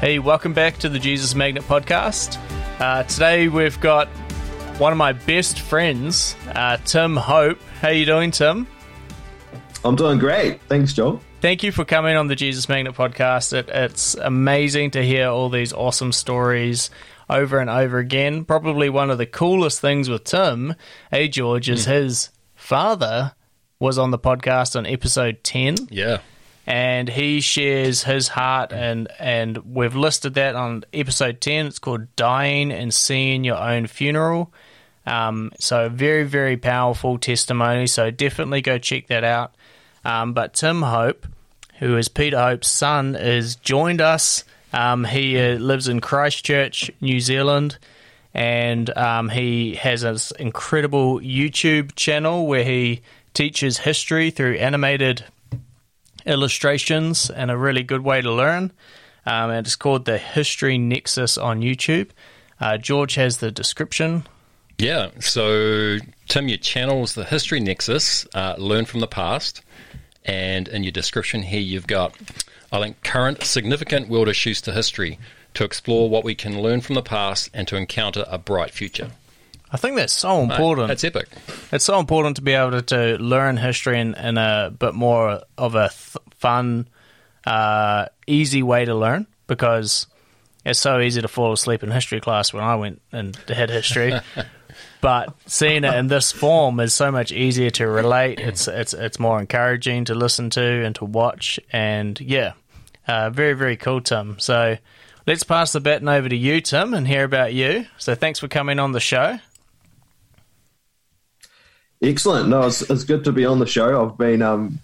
Hey, welcome back to the Jesus Magnet podcast. Uh, today we've got one of my best friends, uh, Tim Hope. How you doing, Tim? I'm doing great. Thanks, Joel. Thank you for coming on the Jesus Magnet podcast. It, it's amazing to hear all these awesome stories over and over again. Probably one of the coolest things with Tim, hey George, is his father was on the podcast on episode 10 Yeah. And he shares his heart and and we've listed that on episode 10 it's called dying and seeing your own funeral. Um, so very very powerful testimony. So definitely go check that out. Um, but tim hope who is peter hope's son is joined us. Um, he uh, lives in christchurch new zealand. And um, he has this incredible youtube channel where he teaches history through animated illustrations and a really good way to learn. Um, and it's called the History Nexus on YouTube. Uh, George has the description. Yeah. So, Tim, your channel is the History Nexus, uh, Learn from the Past. And in your description here, you've got, I think, current significant world issues to history to explore what we can learn from the past and to encounter a bright future. I think that's so important. That's epic. It's so important to be able to, to learn history in, in a bit more of a th- fun, uh, easy way to learn because it's so easy to fall asleep in history class when I went and had history. but seeing it in this form is so much easier to relate. It's it's it's more encouraging to listen to and to watch. And yeah, uh, very very cool, Tim. So let's pass the baton over to you, Tim, and hear about you. So thanks for coming on the show. Excellent. No, it's, it's good to be on the show. I've been um,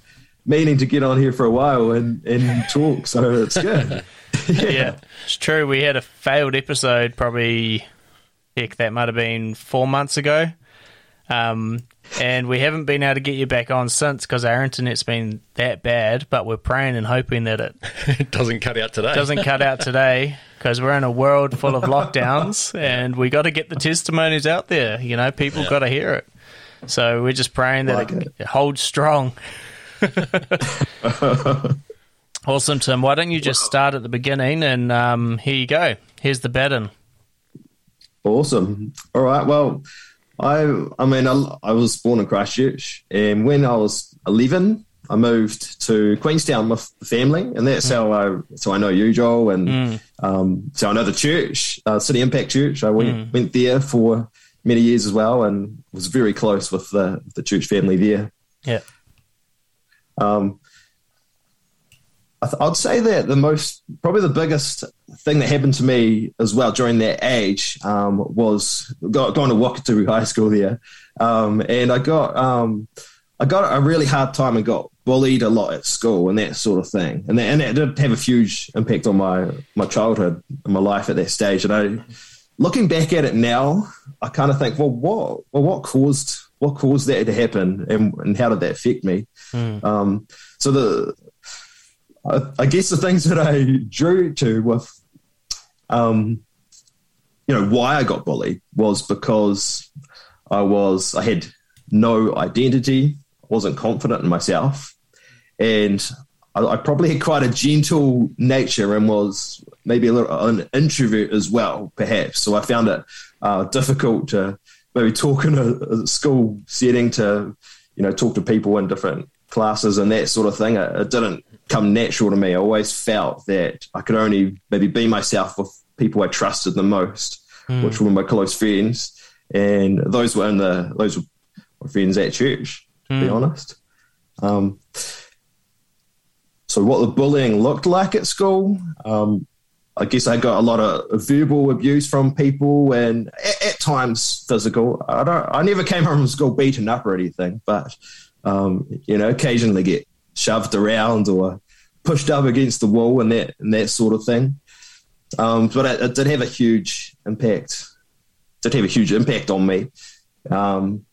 meaning to get on here for a while and, and talk, so it's good. yeah. it's true. We had a failed episode probably, heck, that might have been four months ago. Um, and we haven't been able to get you back on since because our internet's been that bad, but we're praying and hoping that it It doesn't cut out today. doesn't cut out today because we're in a world full of lockdowns and we got to get the testimonies out there. You know, people got to hear it. So we're just praying that Like it, it. it holds strong. awesome, Tim. Why don't you just start at the beginning and um, here you go. Here's the baton. Awesome. All right. Well, I I mean I, I was born in Christchurch, and when I was eleven, I moved to Queenstown with the family, and that's how I so I know you, Joel, and um, so I know the church, uh, City Impact Church. I went went there for many years as well, and was very close with the the church family there. Yeah. Um, I th- I'd say that the most, probably the biggest thing that happened to me as well during that age um, was go, going to Wakatipu High School there, um, and I got um, I got a really hard time and got bullied a lot at school and that sort of thing, and that, and that did have a huge impact on my my childhood and my life at that stage. And I, looking back at it now, I kind of think, well, what well what caused what caused that to happen, and, and how did that affect me? Um, so the I, I guess the things that I drew to with, um, you know, why I got bullied was because I was I had no identity, wasn't confident in myself, and I, I probably had quite a gentle nature and was maybe a little an introvert as well, perhaps. So I found it uh, difficult to maybe talk in a, a school setting to, you know, talk to people in different classes and that sort of thing. It, it didn't come natural to me. I always felt that I could only maybe be myself with people I trusted the most, which were my close friends, and those were in the those were my friends at church. To be honest. Um, so what the bullying looked like at school, um, I guess I got a lot of verbal abuse from people, and at, at times physical. I don't. I never came home from school beaten up or anything, but um, you know, occasionally get shoved around or pushed up against the wall and that and that sort of thing. Um, but it, it did have a huge impact. Did have a huge impact on me, um,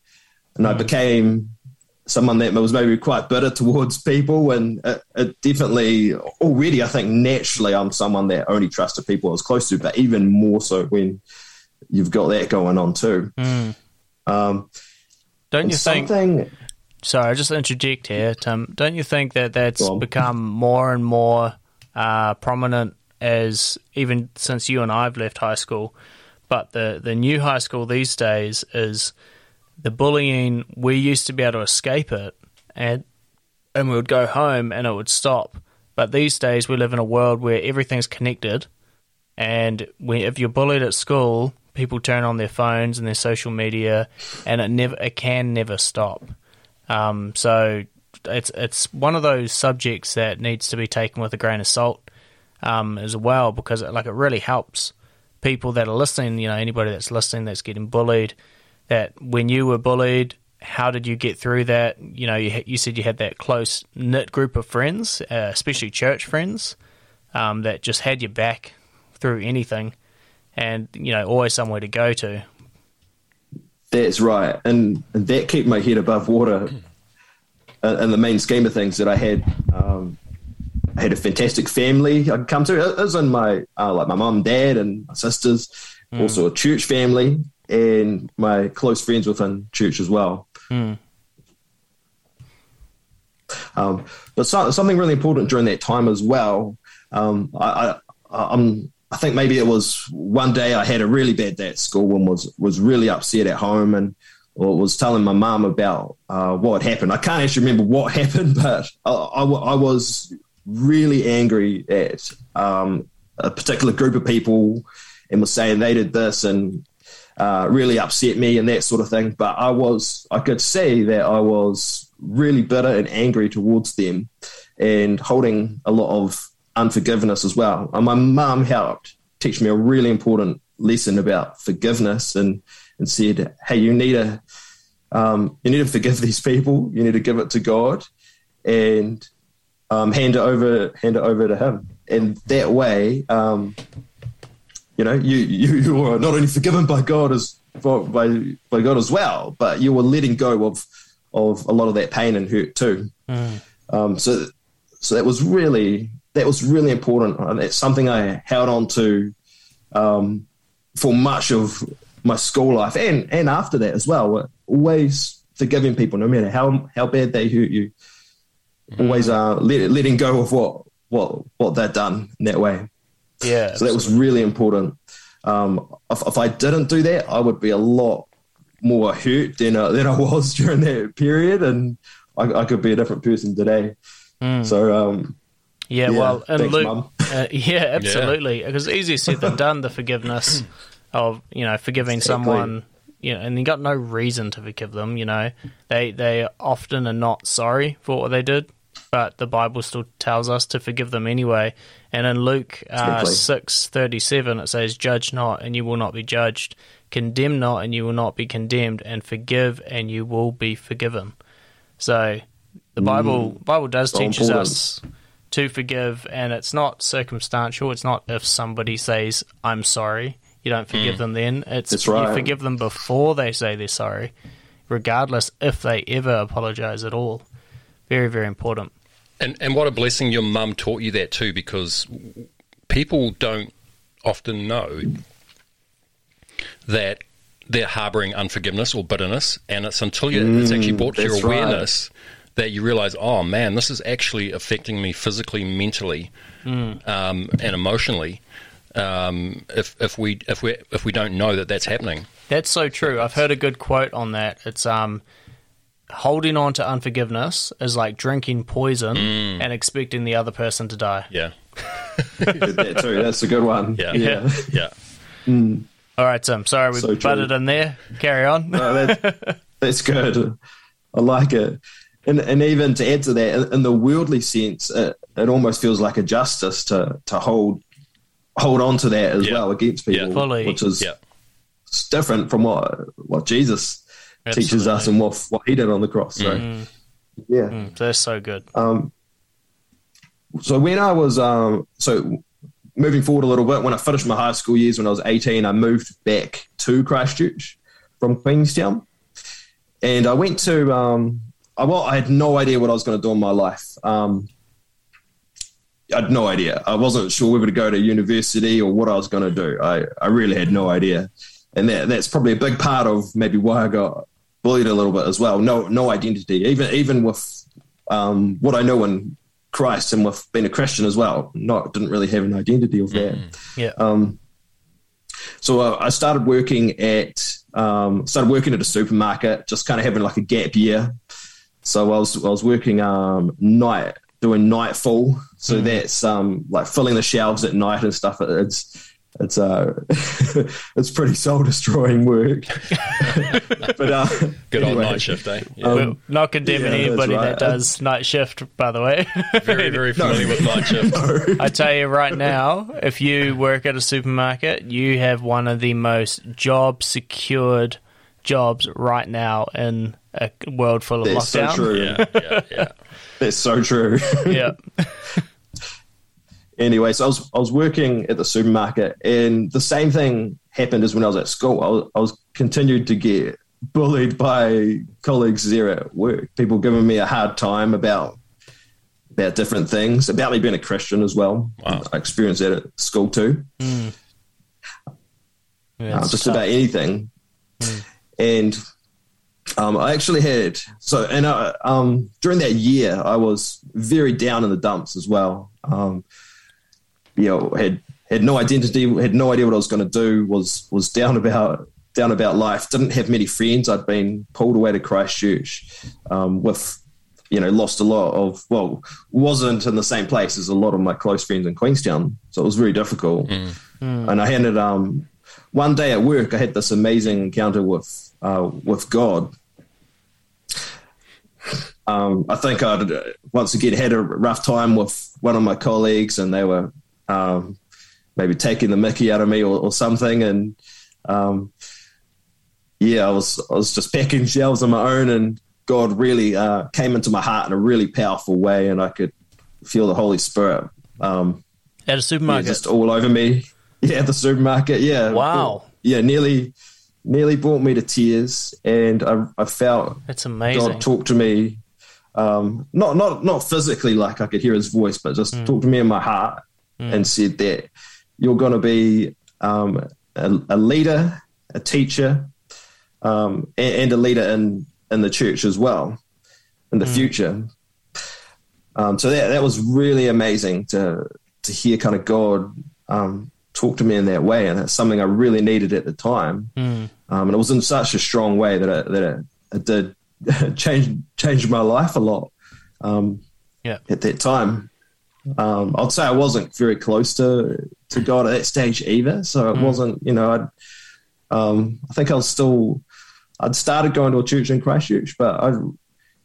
and I became someone that was maybe quite bitter towards people, and it, it definitely already I think naturally I'm someone that only trusted people I was close to, but even more so when you've got that going on too. Um, Don't you think? Sorry, I just interject here, Tim. Don't you think that that's become more and more uh, prominent as even since you and I've left high school, but the the new high school these days is the bullying. We used to be able to escape it, and and we would go home and it would stop. But these days we live in a world where everything's connected, and we, if you're bullied at school, people turn on their phones and their social media, and it never it can never stop. Um, so it's it's one of those subjects that needs to be taken with a grain of salt um, as well because it, like it really helps people that are listening. You know, anybody that's listening that's getting bullied. That when you were bullied, how did you get through that? You know, you you said you had that close knit group of friends, uh, especially church friends, um, that just had your back through anything, and you know, always somewhere to go to. That's right, and, that kept my head above water. In the main scheme of things, that I had, um, I had a fantastic family I could come to. It was in my uh, like my mum, dad, and my sisters. Mm. Also a church family, and my close friends within church as well. Mm. Um, but so, something really important during that time as well. Um, I, I, I'm I think maybe it was one day I had a really bad day at school and was was really upset at home and or was telling my mum about uh, what happened. I can't actually remember what happened, but I, I, I was really angry at um, a particular group of people and was saying they did this and uh, really upset me and that sort of thing. But I was I could see that I was really bitter and angry towards them and holding a lot of unforgiveness as well. And my mum helped teach me a really important lesson about forgiveness and, and said, hey, you need to um, you need to forgive these people. You need to give it to God and um, hand it over hand it over to Him. And that way, um, you know, you, you you are not only forgiven by God as by by God as well, but you were letting go of of a lot of that pain and hurt too. Mm. Um, so so that was really that was really important. And it's something I held on to um, for much of my school life and, and after that as well. Always forgiving people, no matter how, how bad they hurt you. Mm-hmm. Always uh, let, letting go of what, what, what they've done in that way. Yeah. So that was really important. Um, if, if, I didn't do that, I would be a lot more hurt than, uh, than I was during that period. And I, I could be a different person today. Mm. So, um, yeah, yeah, well, and thanks, Luke, uh, yeah, absolutely, Because yeah. because easier said than done. The forgiveness of you know forgiving exactly. someone, you know, and you got no reason to forgive them. You know, they they often are not sorry for what they did, but the Bible still tells us to forgive them anyway. And in Luke uh, six thirty seven, it says, "Judge not, and you will not be judged; condemn not, and you will not be condemned; and forgive, and you will be forgiven." So, the Bible mm, Bible does so teaches important. us to forgive, and it's not circumstantial. It's not if somebody says, I'm sorry, you don't forgive mm. them then. It's right. you forgive them before they say they're sorry, regardless if they ever apologize at all. Very, very important. And, and what a blessing your mum taught you that too, because people don't often know that they're harboring unforgiveness or bitterness, and it's until you, mm, it's actually brought to your awareness right that you realize, oh man, this is actually affecting me physically, mentally, mm. um, and emotionally. Um, if if we if we if we don't know that that's happening, that's so true. I've heard a good quote on that. It's um, holding on to unforgiveness is like drinking poison mm. and expecting the other person to die. Yeah, that too. That's a good one. Yeah, yeah, yeah. Mm. All right, Tim. Sorry we so butted in there. Carry on. no, that's, that's good. I like it and and even to add to that, in the worldly sense, it, it almost feels like a justice to to hold hold on to that as well against people, which is different from what what Jesus Absolutely. teaches us and what what he did on the cross. So, mm. yeah, mm, that's so good. Um, so when I was um, so moving forward a little bit, when I finished my high school years when I was eighteen, I moved back to Christchurch from Queenstown, and I went to um, I, well, I had no idea what I was going to do in my life. Um, I had no idea. I wasn't sure whether to go to university or what I was going to do. I, I really had no idea. And that, that's probably a big part of maybe why I got bullied a little bit as well. No, no identity. Even even with um, what I know in Christ and with being a Christian as well. Not didn't really have an identity of that. Yeah. Um, so uh, I started working at um, started working at a supermarket, just kind of having like a gap year. So I was I was working um, night doing nightfall. So that's um, like filling the shelves at night and stuff. It's it's uh it's pretty soul destroying work. but uh, Good old night shift, eh? Yeah. um, We're not condemning yeah, anybody right. that does night shift, by the way. very, very familiar with night shift. I tell you right now, if you work at a supermarket, you have one of the most job secured jobs right now in a world full of That's so true. Yeah, yeah, yeah. That's so true. Yeah. Anyway, so I was I was working at the supermarket, and the same thing happened as when I was at school. I was, I was continued to get bullied by colleagues there at work. People giving me a hard time about about different things, about me being a Christian as well. Wow. I experienced that at school too. Yeah, uh, just tough. about anything. And um, I actually had so, and uh, um, during that year, I was very down in the dumps as well. Um, you know, had had no identity, had no idea what I was going to do. Was was down about down about life. Didn't have many friends. I'd been pulled away to Christchurch um, with. You know, lost a lot of well, wasn't in the same place as a lot of my close friends in Queenstown, so it was very difficult. And I had it um, one day at work, I had this amazing encounter with uh, with God. Um, I think I'd uh, once again had a rough time with one of my colleagues, and they were um, maybe taking the Mickey out of me or, or something. And um, yeah, I was I was just packing shelves on my own, and God really uh, came into my heart in a really powerful way, and I could feel the Holy Spirit um, At a yeah, supermarket. just all over me. Yeah, at the supermarket. Yeah. Wow. Yeah, nearly, nearly brought me to tears, and I, I felt It's amazing. God talked to me. Um, not not not physically, like I could hear His voice, but just talk to me in my heart, and said that you're going to be um, a, a leader, a teacher, um, and, and a leader in in the church as well in the future. Um, so that that was really amazing to to hear kind of God um, talk to me in that way, and that's something I really needed at the time. Um, and it was in such a strong way that it, that it, it did change change my life a lot um, yeah. at that time. Um, I'd say I wasn't very close to to God at that stage either, so it wasn't. You know, I'd, um, I think I was still. I'd started going to a church in Christchurch, but I,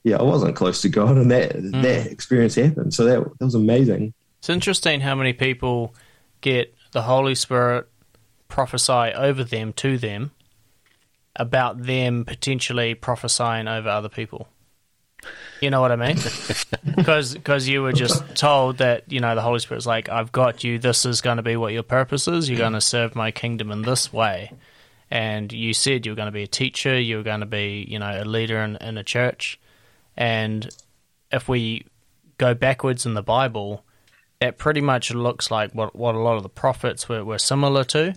yeah, I wasn't close to God, and that that experience happened. So that that was amazing. It's interesting how many people get the Holy Spirit prophesy over them to them about them potentially prophesying over other people. You know what I mean? Because you were just told that you know the Holy Spirit's like, I've got you. This is going to be what your purpose is. You're going to serve my kingdom in this way. And you said you were going to be a teacher. You were going to be you know a leader in, in a church. And if we go backwards in the Bible, that pretty much looks like what, what a lot of the prophets were, were similar to,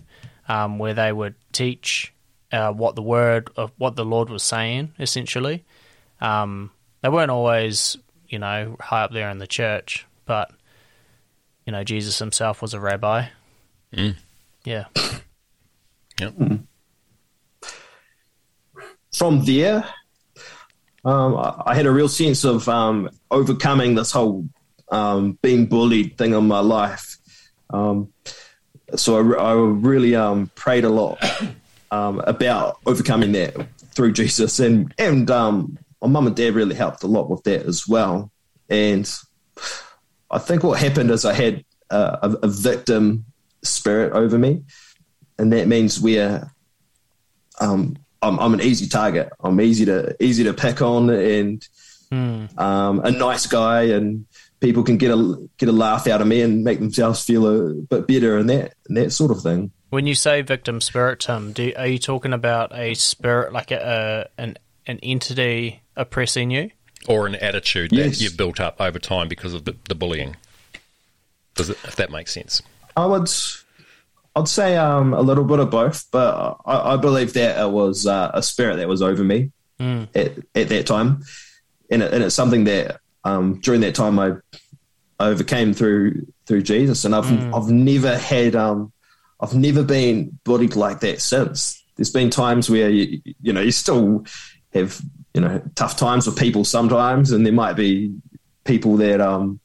um, where they would teach uh, what the word of what the Lord was saying, essentially. Um, they weren't always, you know, high up there in the church, but you know, Jesus himself was a rabbi. Mm. Yeah, Yep. from there, um, I, I had a real sense of um, overcoming this whole um, being bullied thing in my life. Um, so I, I really um, prayed a lot um, about overcoming that through Jesus, and and um, my mum and dad really helped a lot with that as well. And I think what happened is I had a, a, a victim spirit over me, and that means we're um, I'm, I'm an easy target. I'm easy to easy to pick on, and um, a nice guy, and people can get a get a laugh out of me and make themselves feel a bit better, and that and that sort of thing. When you say victim spirit, Tim, do, are you talking about a spirit like a, a an an entity oppressing you? Or an attitude Yes. that you've built up over time because of the, the bullying. Does it, if that makes sense? I would I'd say um, a little bit of both, but I, I believe that it was uh, a spirit that was over me at, at that time, and, it, and it's something that um, during that time I I overcame through through Jesus, and I've mm. I've never had um I've never been bullied like that since. There's been times where you you know you still have you know tough times with people sometimes, and there might be people that um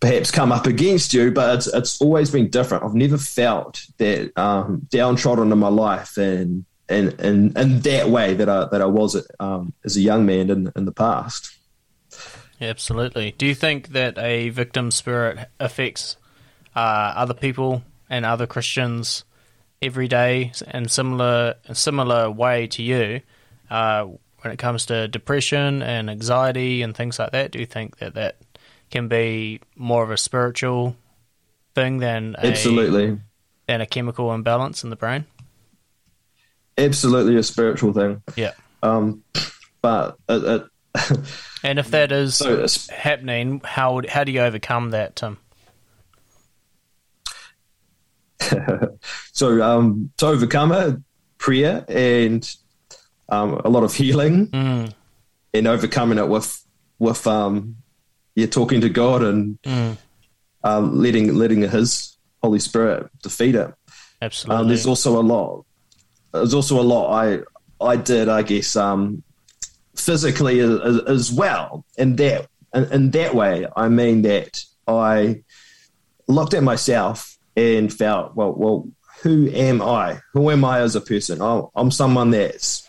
perhaps come up against you, but it's it's always been different. I've never felt that um, downtrodden in my life and and and in that way that I that I was um, as a young man in in the past. Absolutely. Do you think that a victim spirit affects uh, other people and other Christians every day in similar similar way to you uh, when it comes to depression and anxiety and things like that? Do you think that that can be more of a spiritual thing than absolutely a, than a chemical imbalance in the brain? Absolutely, a spiritual thing. Yeah. Um, but it, it and if that is so, happening, how how do you overcome that, Tim? so um, to overcome it, prayer and um, a lot of healing, mm. and overcoming it with with um, yeah, talking to God and mm. um, letting letting His Holy Spirit defeat it. Absolutely. Um, there's also a lot. There's also a lot I I did, I guess, um, physically as, as, well. And that in, in that way, I mean that I looked at myself and felt, well, well, who am I? Who am I as a person? Oh, I'm someone that's,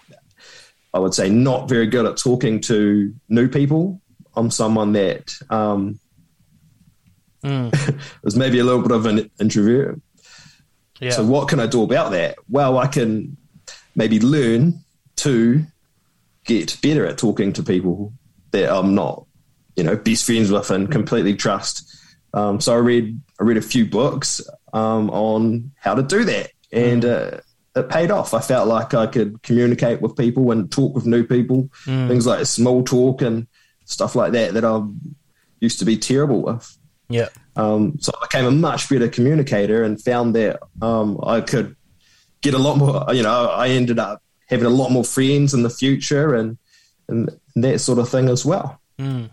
I would say, not very good at talking to new people. I'm someone that um, mm. was maybe a little bit of an introvert. Yeah. So what can I do about that? Well, I can maybe learn to get better at talking to people that I'm not, you know, best friends with and completely trust. Um, so I read I read a few books um, on how to do that, and mm. uh, it paid off. I felt like I could communicate with people and talk with new people, mm. things like small talk and stuff like that that I used to be terrible with. Yeah. Um, so I became a much better communicator and found that um, I could get a lot more. You know, I ended up having a lot more friends in the future and and that sort of thing as well. Mm.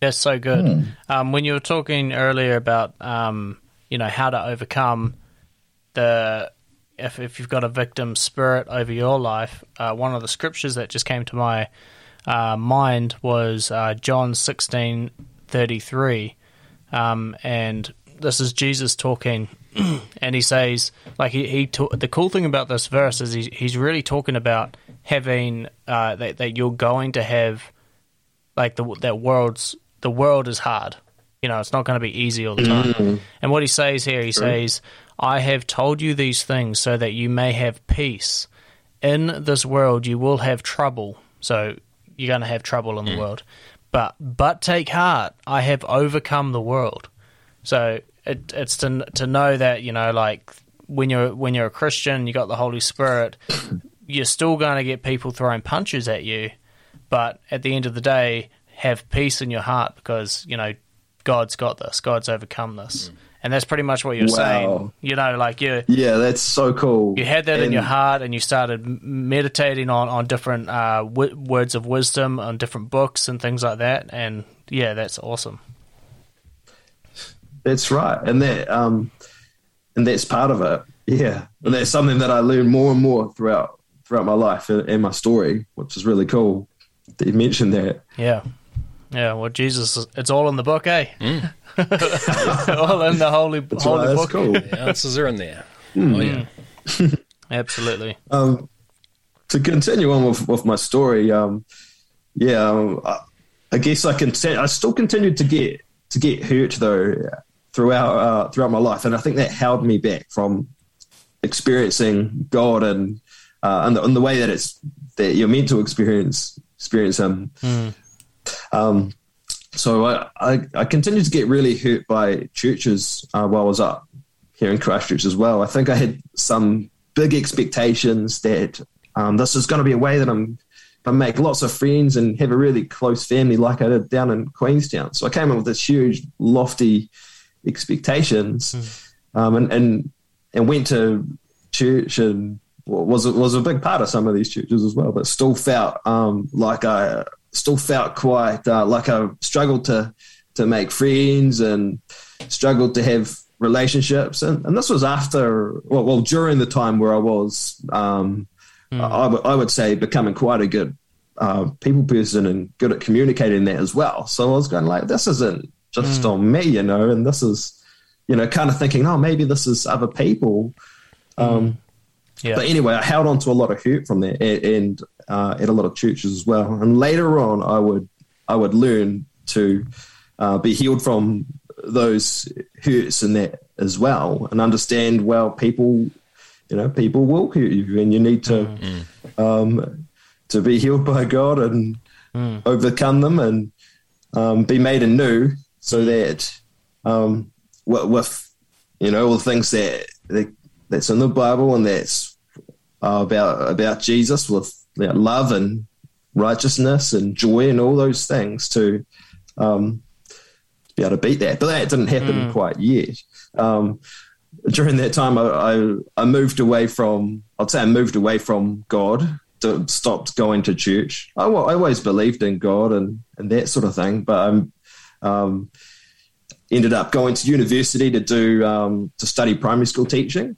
That's so good. Mm. Um, when you were talking earlier about um, you know how to overcome the if if you've got a victim spirit over your life, uh, one of the scriptures that just came to my uh, mind was uh, John sixteen thirty three, um, and this is Jesus talking, and he says, like he, he ta- the cool thing about this verse is he, he's really talking about having uh, that that you're going to have like the that world's the world is hard. You know, it's not going to be easy all the time. Mm-hmm. And what he says here, he True. says, "I have told you these things so that you may have peace. In this world, you will have trouble. So you're going to have trouble in the mm. world. But but take heart, I have overcome the world. So it, it's to to know that you know, like when you're when you're a Christian, you got the Holy Spirit. You're still going to get people throwing punches at you, but at the end of the day, have peace in your heart because you know God's got this. God's overcome this. Mm and that's pretty much what you're wow. saying. You know, like you. Yeah, that's so cool. You had that and in your heart, and you started meditating on on different uh, w- words of wisdom, on different books and things like that. And yeah, that's awesome. That's right, and that um, and that's part of it. Yeah, and that's something that I learned more and more throughout throughout my life and my story, which is really cool that you mentioned that. Yeah. Yeah, well, Jesus, it's all in the book, eh? Mm. all in the holy, that's holy right, book. Cool. The answers are in there. Mm. Oh, yeah. Absolutely. Um, to continue on with, with my story, um, yeah, um, I, I, guess I can. I still continued to get to get hurt though throughout uh, throughout my life, and I think that held me back from experiencing God and uh, and, the, and the way that it's that you're meant to experience experience Him. Mm. Um, so I, I, I, continued to get really hurt by churches uh, while I was up here in Christchurch as well. I think I had some big expectations that um, this is going to be a way that I'm going to make lots of friends and have a really close family like I did down in Queenstown. So I came in with this huge, lofty expectations mm. um, and, and, and went to church and was was a big part of some of these churches as well, but still felt um, like I still felt quite uh, like I struggled to to make friends and struggled to have relationships. And, and this was after, well, well, during the time where I was, um, mm. I, w- I would say, becoming quite a good uh, people person and good at communicating that as well. So I was going like, this isn't just mm. on me, you know, and this is, you know, kind of thinking, oh, maybe this is other people. Um, yeah. But anyway, I held on to a lot of hurt from that, and, and uh, at a lot of churches as well. And later on, I would I would learn to uh, be healed from those hurts and that as well, and understand well people, you know, people will hurt you, and you need to mm. um, to be healed by God and mm. overcome them and um, be made anew, so that um, with you know all the things that, that that's in the Bible and that's uh, about about Jesus with know, love and righteousness and joy and all those things to um, be able to beat that. But that didn't happen mm. quite yet. Um, during that time, I, I, I, moved away from, I'd say I moved away from God, to, stopped going to church. I, I, always believed in God and, and that sort of thing, but I um, ended up going to university to do, um, to study primary school teaching.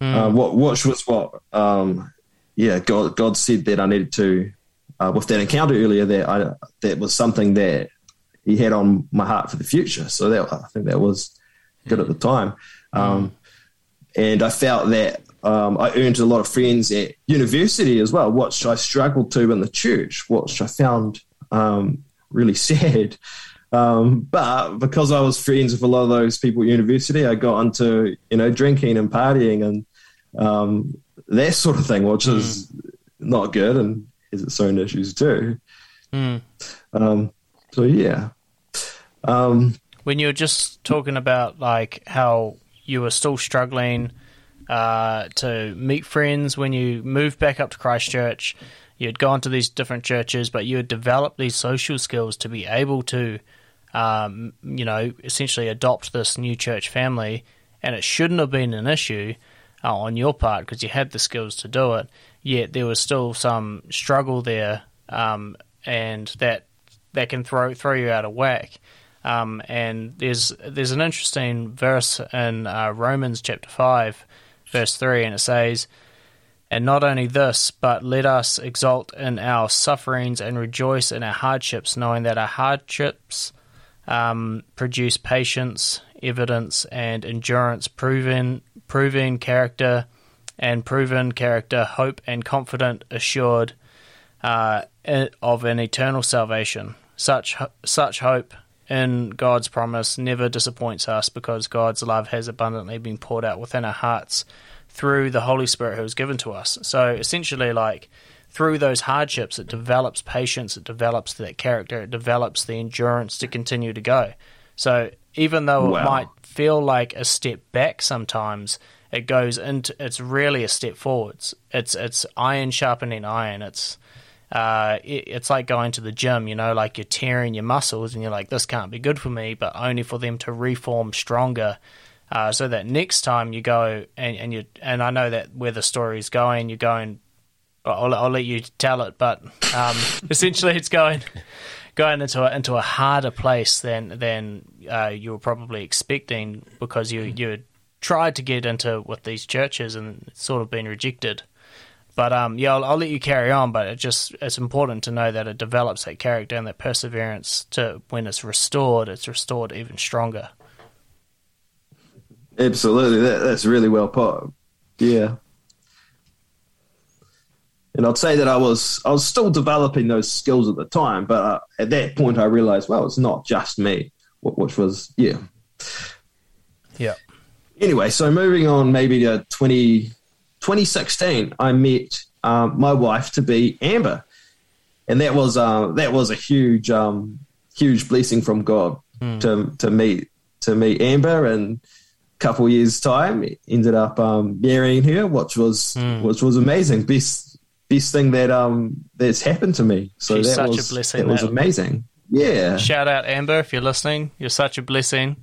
Mm. Uh, what which was what um, yeah God God said that I needed to uh, with that encounter earlier that I that was something that He had on my heart for the future. So that I think that was good at the time, um, and I felt that um, I earned a lot of friends at university as well, which I struggled to in the church, which I found um, really sad. Um, but because I was friends with a lot of those people at university, I got into you know drinking and partying and um, that sort of thing, which mm. is not good and has its own issues too. Mm. Um, so yeah. Um, when you were just talking about like how you were still struggling uh, to meet friends when you moved back up to Christchurch, you had gone to these different churches, but you had developed these social skills to be able to um, you know, essentially adopt this new church family, and it shouldn't have been an issue uh, on your part because you had the skills to do it. Yet there was still some struggle there, um, and that that can throw throw you out of whack. Um, and there's there's an interesting verse in uh, Romans chapter five, verse three, and it says. And not only this, but let us exult in our sufferings and rejoice in our hardships, knowing that our hardships um, produce patience, evidence, and endurance, proven, proven character, and proven character, hope, and confident, assured uh, of an eternal salvation. Such such hope in God's promise never disappoints us because God's love has abundantly been poured out within our hearts through the Holy Spirit who is given to us. So essentially, like through those hardships, it develops patience, it develops that character, it develops the endurance to continue to go. So even though wow. it might feel like a step back sometimes, it goes into it's really a step forwards. It's it's iron sharpening iron. It's uh, it, it's like going to the gym, you know, like you're tearing your muscles and you're like, this can't be good for me, but only for them to reform stronger. Uh, so that next time you go and, and you and I know that where the story is going, you're going I'll, I'll let you tell it, but um, essentially it's going going into a, into a harder place than than uh, you were probably expecting because you you tried to get into with these churches and it's sort of been rejected. But um, yeah, I'll, I'll, let you carry on. But it just it's important to know that it develops that character and that perseverance to when it's restored, it's restored even stronger. Absolutely, that, that's really well put. Yeah. And I'd say that I was I was still developing those skills at the time, but uh, at that point I realized, well, it's not just me, which was yeah, yeah. Anyway, so moving on, maybe to 20, 2016, I met um, my wife to be Amber, and that was uh, that was a huge um, huge blessing from God mm. to to meet to meet Amber and a couple years time ended up um, marrying her which was mm. which was amazing best best thing that um that's happened to me. So She's that was, a blessing. That was amazing. Yeah. Shout out Amber if you're listening. You're such a blessing.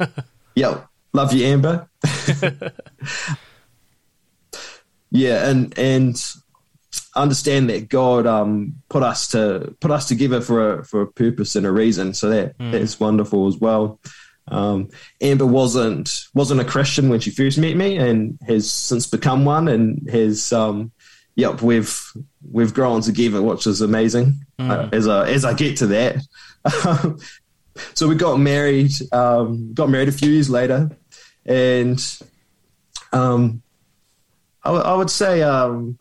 yep. Love you, Amber. yeah, and and understand that God um, put us to put us together for a for a purpose and a reason. So that mm. that's wonderful as well. Um, Amber wasn't wasn't a Christian when she first met me, and has since become one, and has um, yep we've we've grown together, which is amazing. Mm. Uh, as I as I get to that, so we got married. Um, got married a few years later, and um, I, w- I would say um,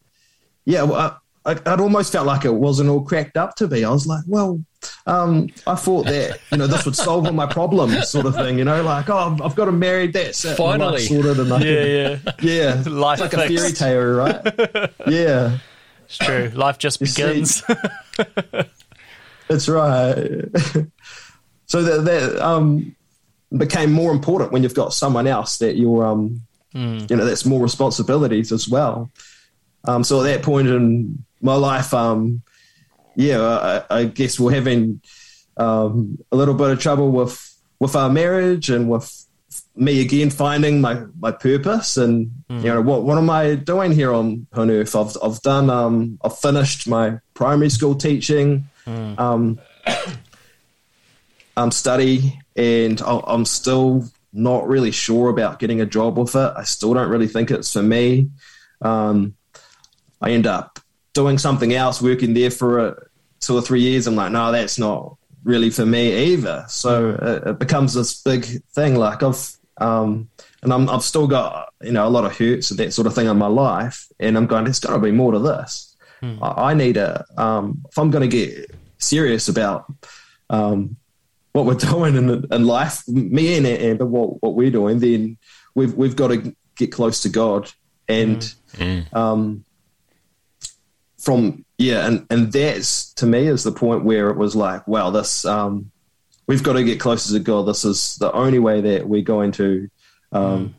yeah. I, I'd almost felt like it wasn't all cracked up to be. I was like, well, um, I thought that you know this would solve all my problems, sort of thing. You know, like oh, I've got a married. That's it. Finally, sorted. And I yeah, yeah, yeah. Life it's like fixed. a fairy tale, right? yeah, it's true. Life just you begins. That's right. so that that um, became more important when you've got someone else that you're um, mm. you know, that's more responsibilities as well. Um, so at that point in my life, um, yeah, I, I, guess we're having um, a little bit of trouble with with our marriage and with me again finding my, my purpose and mm. you know what what am I doing here on, on earth? I've I've done um, I've finished my primary school teaching mm. um, um study and I'm still not really sure about getting a job with it. I still don't really think it's for me. Um, I end up doing something else, working there for a, two or three years. I'm like, no, that's not really for me either. So it, it becomes this big thing. Like I've, um, and i have still got, you know, a lot of hurts and that sort of thing in my life. And I'm going, there's got to be more to this. Hmm. I, I, need a, um, if I'm going to get serious about, um, what we're doing in, in life, me and Amber, what, what we're doing, then we've, we've got to get close to God. And, mm. um, from yeah, and and that's to me is the point where it was like, wow, this um, we've got to get closer to God. This is the only way that we're going to, um, mm.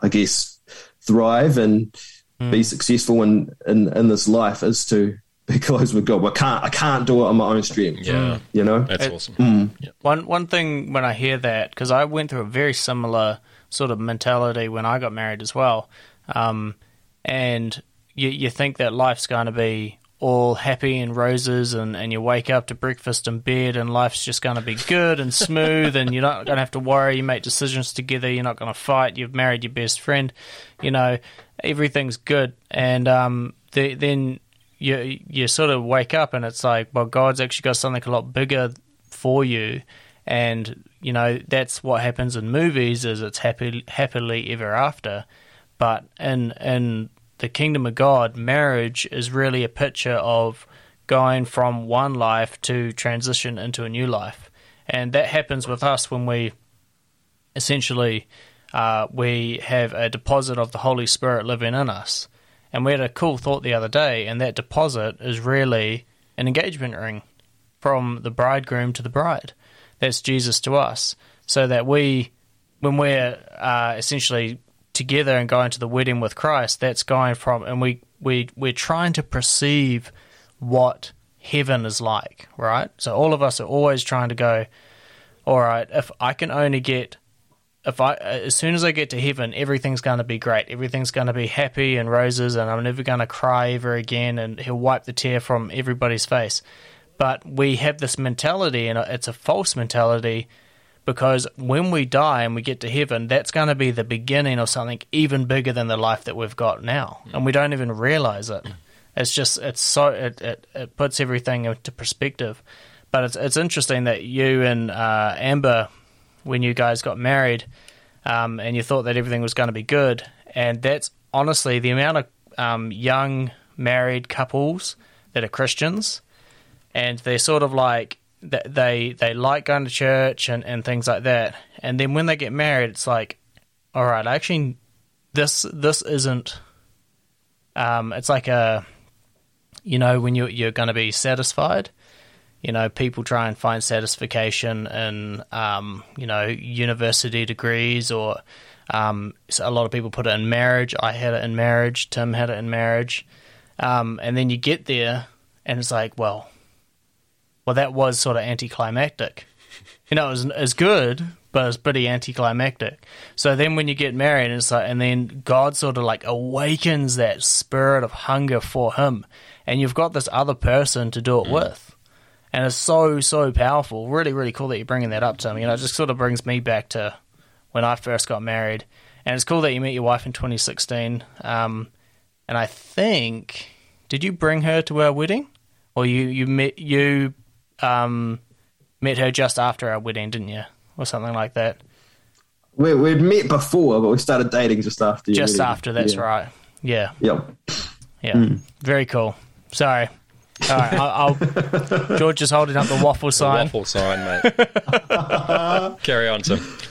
I guess, thrive and mm. be successful in, in in this life is to be close with God. I can't I can't do it on my own strength. Yeah, you know that's it, awesome. Mm. Yeah. One one thing when I hear that because I went through a very similar sort of mentality when I got married as well, um, and you, you think that life's going to be all happy and roses and, and you wake up to breakfast in bed and life's just going to be good and smooth and you're not going to have to worry you make decisions together you're not going to fight you've married your best friend you know everything's good. And um, the, then you you sort of wake up and it's like well god's actually got something a lot bigger for you. And you know that's what happens in movies is it's happy happily ever after. But in in the kingdom of God, marriage is really a picture of going from one life to transition into a new life. And that happens with us when we essentially uh, we have a deposit of the Holy Spirit living in us. And we had a cool thought the other day, and that deposit is really an engagement ring from the bridegroom to the bride. That's Jesus to us. So that we, when we're uh, essentially together and going to the wedding with Christ, that's going from, and we, we, we're trying to perceive what heaven is like, right? So all of us are always trying to go, all right, if I can only get, if I, as soon as I get to heaven, everything's going to be great. Everything's going to be happy and roses, and I'm never going to cry ever again, and he'll wipe the tear from everybody's face. But we have this mentality, and it's a false mentality because when we die and we get to heaven, that's going to be the beginning of something even bigger than the life that we've got now, and we don't even realize it. It's just it's so it it, it puts everything into perspective. But it's it's interesting that you and uh, Amber, when you guys got married, um, and you thought that everything was going to be good, and that's honestly the amount of um, young married couples that are Christians, and they're sort of like they they like going to church and, and things like that. And then when they get married, it's like, all right, actually, this this isn't. Um, it's like a, you know, when you you're going to be satisfied. You know, people try and find satisfaction in, um, you know, university degrees or um, so a lot of people put it in marriage. I had it in marriage. Tim had it in marriage. Um, and then you get there, and it's like, well, well, that was sort of anticlimactic. You know, it was, it was good, but it's pretty anticlimactic. So then when you get married, it's like, and then God sort of like awakens that spirit of hunger for Him, and you've got this other person to do it with. And it's so, so powerful. Really, really cool that you're bringing that up to me. You know, it just sort of brings me back to when I first got married. And it's cool that you met your wife in 2016. Um, and I think, did you bring her to our wedding? Or you, you met, you, um, met her just after our wedding, didn't you? or something like that. We, we'd met before, but we started dating just after. Just after, that's yeah. right. Yeah. Yep. Yeah. Mm. Very cool. Sorry. All right, I'll, I'll, George is holding up the waffle sign. The waffle sign, mate. Carry on, Tim.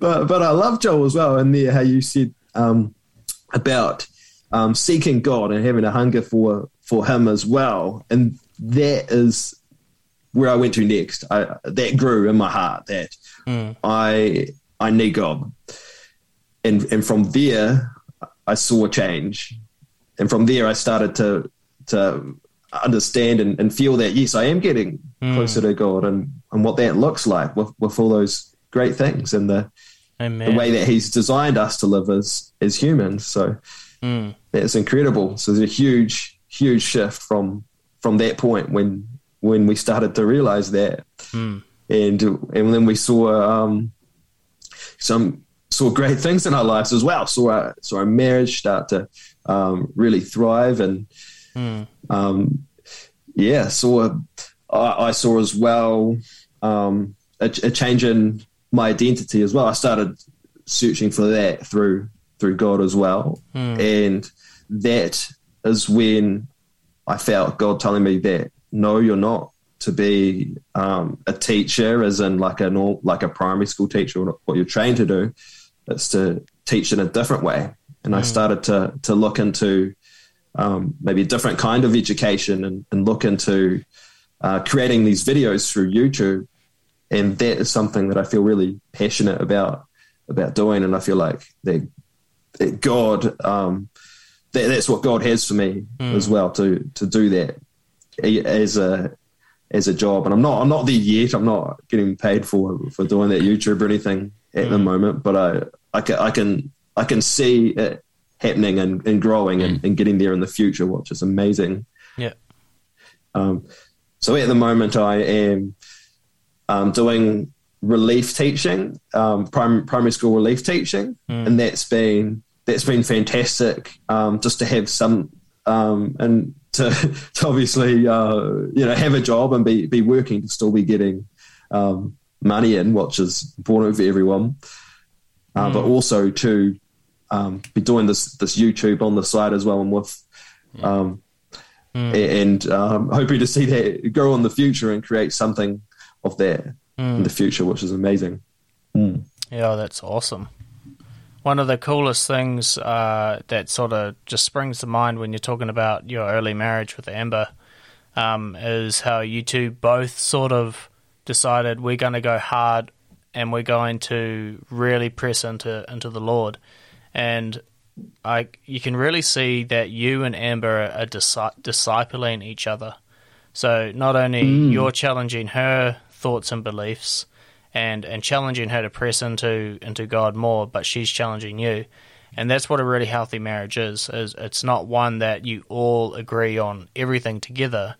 but but I love Joel as well, and there how you said um, about um, seeking God and having a hunger for for Him as well, and that is where I went to next. I, that grew in my heart that mm. I I need God, and and from there I saw a change, and from there I started to to understand and, and feel that yes I am getting mm. closer to God and and what that looks like with with all those great things and the Amen. the way that He's designed us to live as as humans. So mm. that's incredible. So there's a huge huge shift from from that point when when we started to realize that, mm. and and then we saw um, some saw great things in our lives as well. Saw our saw our marriage start to um, really thrive, and mm. um, yeah, saw I, I, saw as well um, a, a, change in my identity as well. I started searching for that through through God as well, mm. and that is when I felt God telling me that no, you're not to be um, a teacher, as in like a normal, like a primary school teacher, what you're trained to do. It's to teach in a different way. And mm. I started to to look into um, maybe a different kind of education and, and look into uh, creating these videos through YouTube. And that is something that I feel really passionate about about doing. And I feel like that, that God, um, that, that's what God has for me mm. as well to to do that as a as a job. And I'm not I'm not there yet. I'm not getting paid for for doing that YouTube or anything at mm. the moment. But I I can I can I can see it happening and, and growing and, and, getting there in the future, which is amazing. Yeah. Um, so at the moment, I am um, doing relief teaching, um, primary, primary school relief teaching, mm. and that's been that's been fantastic. Um, just to have some um, and to, to obviously uh, you know have a job and be be working to still be getting um, money in, which is important for everyone. Uh, mm. But also to um, be doing this this YouTube on the side as well, and with um, mm. and um, hoping to see that grow in the future and create something of that mm. in the future, which is amazing. Mm. Yeah, that's awesome one of the coolest things uh, that sort of just springs to mind when you're talking about your early marriage with Amber um, is how you two both sort of decided we're going to go hard and we're going to really press into into the Lord, and I you can really see that you and Amber are discipling each other. So not only mm. you're challenging her thoughts and beliefs, and and challenging her to press into into God more, but she's challenging you. And that's what a really healthy marriage is. Is it's not one that you all agree on everything together,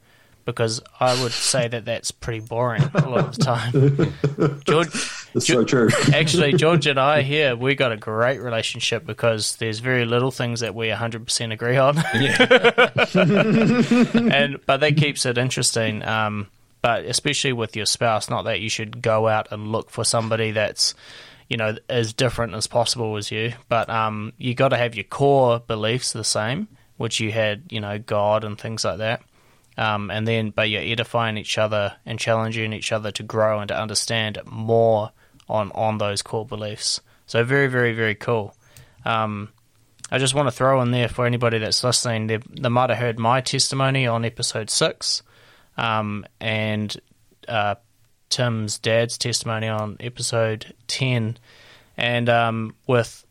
because I would say that that's pretty boring a lot of the time. George, that's so true. actually, George and I here we got a great relationship because there's very little things that we 100% agree on. Yeah. and but that keeps it interesting. Um, but especially with your spouse, not that you should go out and look for somebody that's you know as different as possible as you, but um, you got to have your core beliefs the same, which you had, you know, God and things like that. Um, and then, but you're edifying each other and challenging each other to grow and to understand more on on those core beliefs. So very, very, very cool. Um, I just want to throw in there for anybody that's listening, they, they might have heard my testimony on episode six um, and uh, Tim's dad's testimony on episode 10. And um, with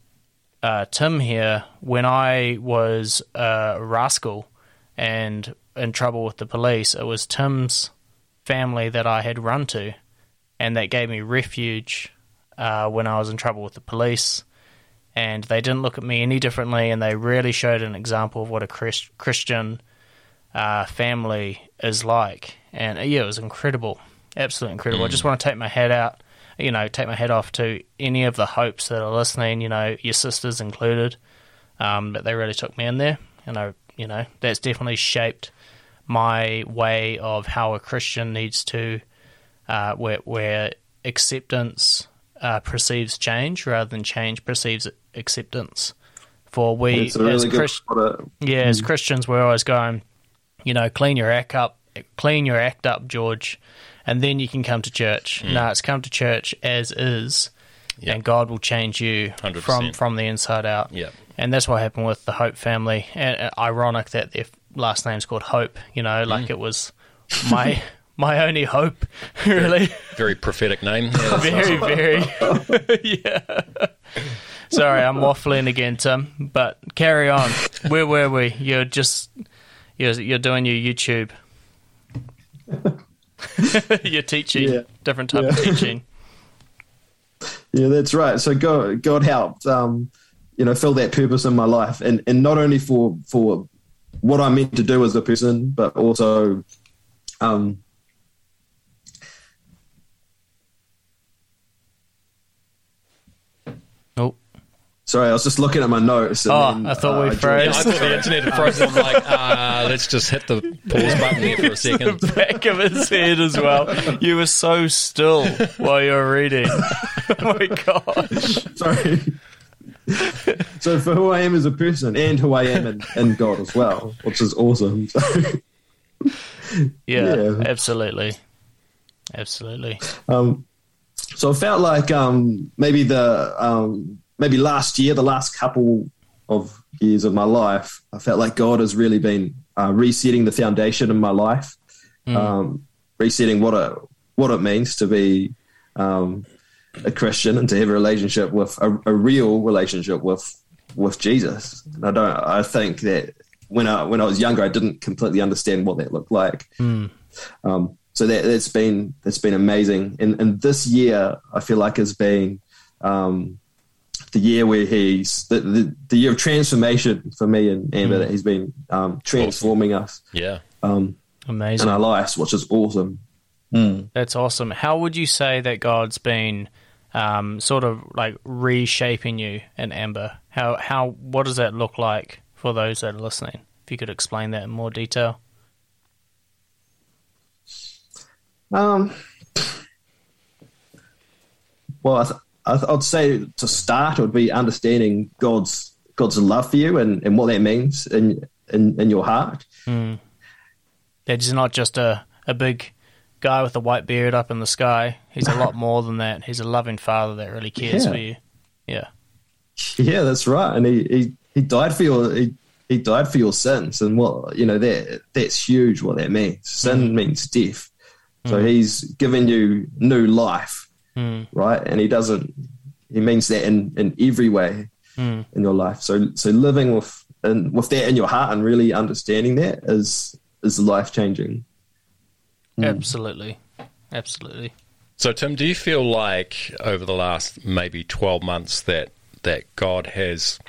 uh, Tim here, when I was a rascal and in trouble with the police, it was Tim's family that I had run to and that gave me refuge uh, when I was in trouble with the police. And they didn't look at me any differently, and they really showed an example of what a Chris- Christian uh, family is like. And uh, yeah, it was incredible, absolutely incredible. I just want to take my head out, you know, take my head off to any of the hopes that are listening, you know, your sisters included, um, that they really took me in there. And I, you know, that's definitely shaped my way of how a Christian needs to, uh, where, where acceptance uh, perceives change rather than change perceives acceptance. For we, really as Christ- yeah, as Christians, we're always going, you know, clean your act up, clean your act up, George, and then you can come to church. No, it's come to church as is, Yeah. and God will change you 100%. from from the inside out. Yeah. and that's what happened with the Hope family. And uh, ironic that their last name's called Hope. You know, like it was my my only hope, really. Very prophetic name. Yeah, very, very, yeah. Sorry, I'm waffling again, Tim. But carry on. Where were we? You're just you're you're doing your YouTube. you're teaching Yeah. different type of teaching. Yeah, that's right. So God, God helped, um, you know, fill that purpose in my life, and and not only for for what I'm meant to do as a person, but also, um, Oh, sorry, I was just looking at my notes. And Oh, then, I thought we joined- froze. Yeah, I thought the internet had frozen. I'm like, ah, let's just hit the pause button here for a second. the back of his head as well. You were so still while you were reading. Oh my gosh. Sorry. so for who I am as a person and who I am in, in God as well, which is awesome. So, Yeah, Yeah. absolutely. Absolutely. um, so I felt like um, maybe the um, maybe last year, the last couple of years of my life, I felt like God has really been uh, resetting the foundation in my life, um, resetting what it what it means to be um, a Christian and to have a relationship with a, a real relationship with with Jesus. And I don't. I think that when I when I was younger, I didn't completely understand what that looked like. Um, so that that's been that's been amazing. And, and this year, I feel like has been um, the year where he's the, the, the year of transformation for me and Amber. That he's been um, transforming us Yeah. um, in Amazing. our lives, which is awesome. That's awesome. How would you say that God's been um, sort of like reshaping you and Amber? How how what does that look like for those that are listening? If you could explain that in more detail. Um, well, I I th- I'd say to start would be understanding God's God's love for you and, and what that means in, in in your heart. Hmm. That he's not just a, a big guy with a white beard up in the sky. He's a lot more than that. He's a loving father that really cares Yeah. for you. Yeah. Yeah, that's right. And he, he, he died for your he, he died for your sins, and what you know that that's huge. What that means. Hmm. Sin means death. So hmm. he's given you new life, right? And he doesn't. He means that in in every way hmm. in your life. So so living with and with that in your heart and really understanding that is is life changing. Hmm. Absolutely. Absolutely. So, Tim, do you feel like over the last maybe 12 months that that God has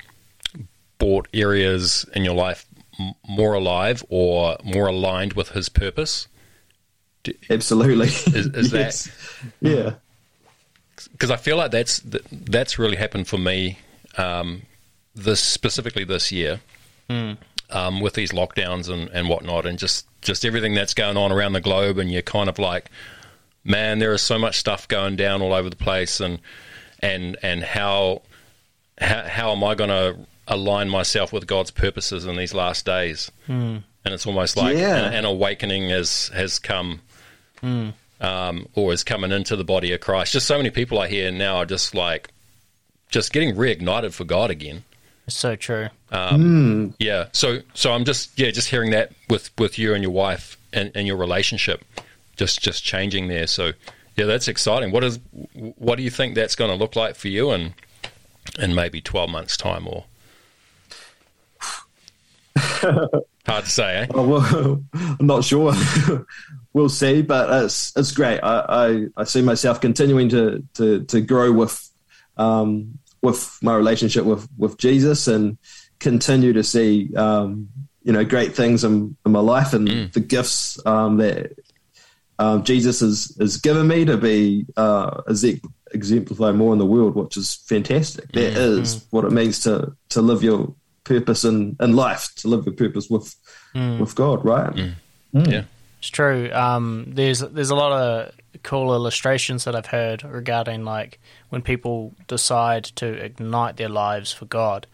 brought areas in your life m- more alive or more aligned with His purpose? Absolutely. Is, is Yes. Yeah. Because I feel like that's th- that's really happened for me um, this specifically this year um, with these lockdowns and, and whatnot, and just just everything that's going on around the globe, and you're kind of like, man, there is so much stuff going down all over the place, and and and how how, how am I going to align myself with God's purposes in these last days? And it's almost like Yeah. an, an awakening has has come um, or is coming into the body of Christ. Just so many people I hear now are just like, just getting reignited for God again. It's so true. Yeah. So, so I'm just yeah, just hearing that with with you and your wife and, and your relationship, just just changing there. So, yeah, that's exciting. What is what do you think that's going to look like for you in in maybe 12 months time or Hard to say, eh? Oh, well, I'm not sure. we'll see, but it's it's great. I, I, I see myself continuing to to, to grow with um, with my relationship with, with Jesus and continue to see um, you know great things in, in my life and mm. the gifts um, that um, Jesus has, has given me to be uh, exemplify more in the world, which is fantastic. That mm. is what it means to to live your purpose in, in life, to live your purpose with mm. with God, right? Mm. Mm. Yeah, it's true. Um, there's there's a lot of cool illustrations that I've heard regarding like when people decide to ignite their lives for God.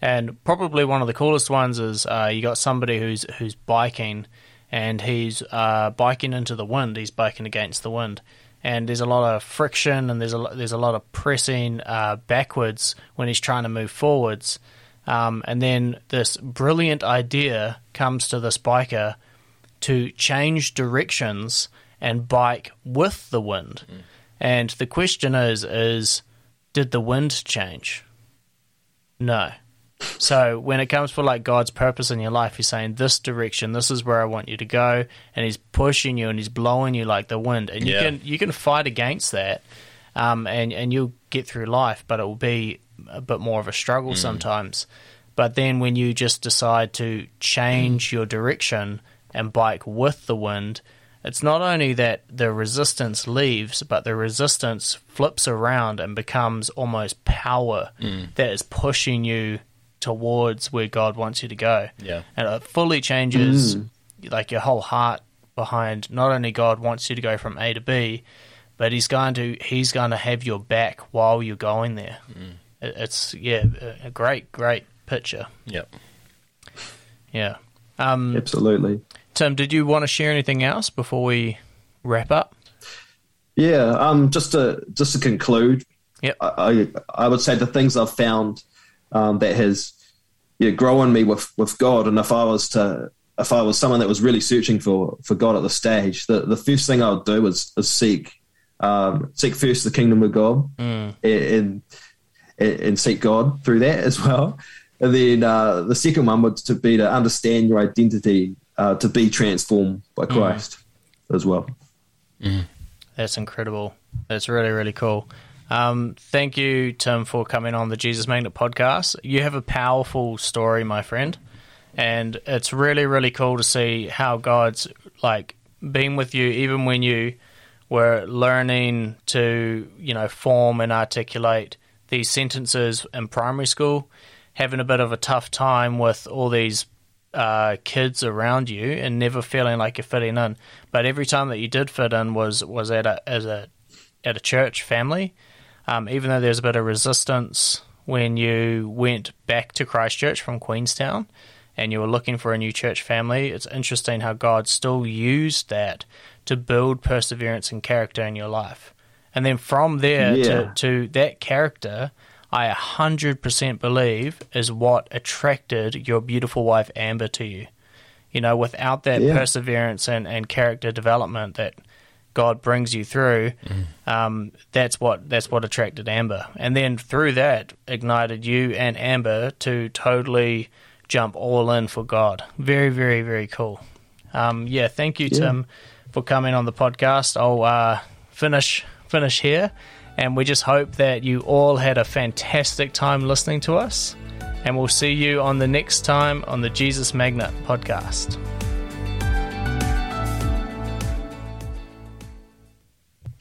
And probably one of the coolest ones is uh, you got somebody who's who's biking and he's uh, biking into the wind. He's biking against the wind, and there's a lot of friction and there's a there's a lot of pressing uh, backwards when he's trying to move forwards. Um, and then this brilliant idea comes to this biker to change directions and bike with the wind. Mm. And the question is is did the wind change? No. So when it comes for like God's purpose in your life, He's saying this direction, this is where I want you to go, and He's pushing you and He's blowing you like the wind, and you yeah. can you can fight against that, um, and and you'll get through life, but it will be a bit more of a struggle mm. sometimes. But then when you just decide to change mm. your direction and bike with the wind, it's not only that the resistance leaves, but the resistance flips around and becomes almost power mm. that is pushing you towards where God wants you to go. Yeah. And it fully changes mm. like your whole heart behind not only God wants you to go from A to B, but he's going to he's going to have your back while you're going there. Mm. It, it's yeah, a great great picture. Yep. Yeah. Um, Absolutely. Tim, did you want to share anything else before we wrap up? Yeah, um, just to just to conclude, yep. I, I would say the things I've found um, that has yeah, grown me with, with God. And if I was to if I was someone that was really searching for, for God at the stage, the, the first thing I would do is, is seek um, seek first the kingdom of God mm. and, and, and seek God through that as well. And then uh, the second one would to be to understand your identity, uh, to be transformed by mm. Christ mm. as well. Mm. That's incredible. That's really really cool. Um, thank you, Tim, for coming on the Jesus Magnet podcast. You have a powerful story, my friend, and it's really, really cool to see how God's like been with you, even when you were learning to, you know, form and articulate these sentences in primary school, having a bit of a tough time with all these uh, kids around you and never feeling like you're fitting in. But every time that you did fit in was was at a as a at a church family um, even though there's a bit of resistance when you went back to Christchurch from Queenstown and you were looking for a new church family, it's interesting how God still used that to build perseverance and character in your life. And then from there yeah. to, to that character, I 100% believe is what attracted your beautiful wife Amber to you. You know, without that yeah. perseverance and, and character development that God brings you through, mm. um, that's what that's what attracted Amber, and then through that ignited you and Amber to totally jump all in for God. Very, very, very cool. Um, yeah, thank you, yeah. Tim, for coming on the podcast. I'll uh, finish finish here, and we just hope that you all had a fantastic time listening to us, and we'll see you on the next time on the Jesus Magnet podcast.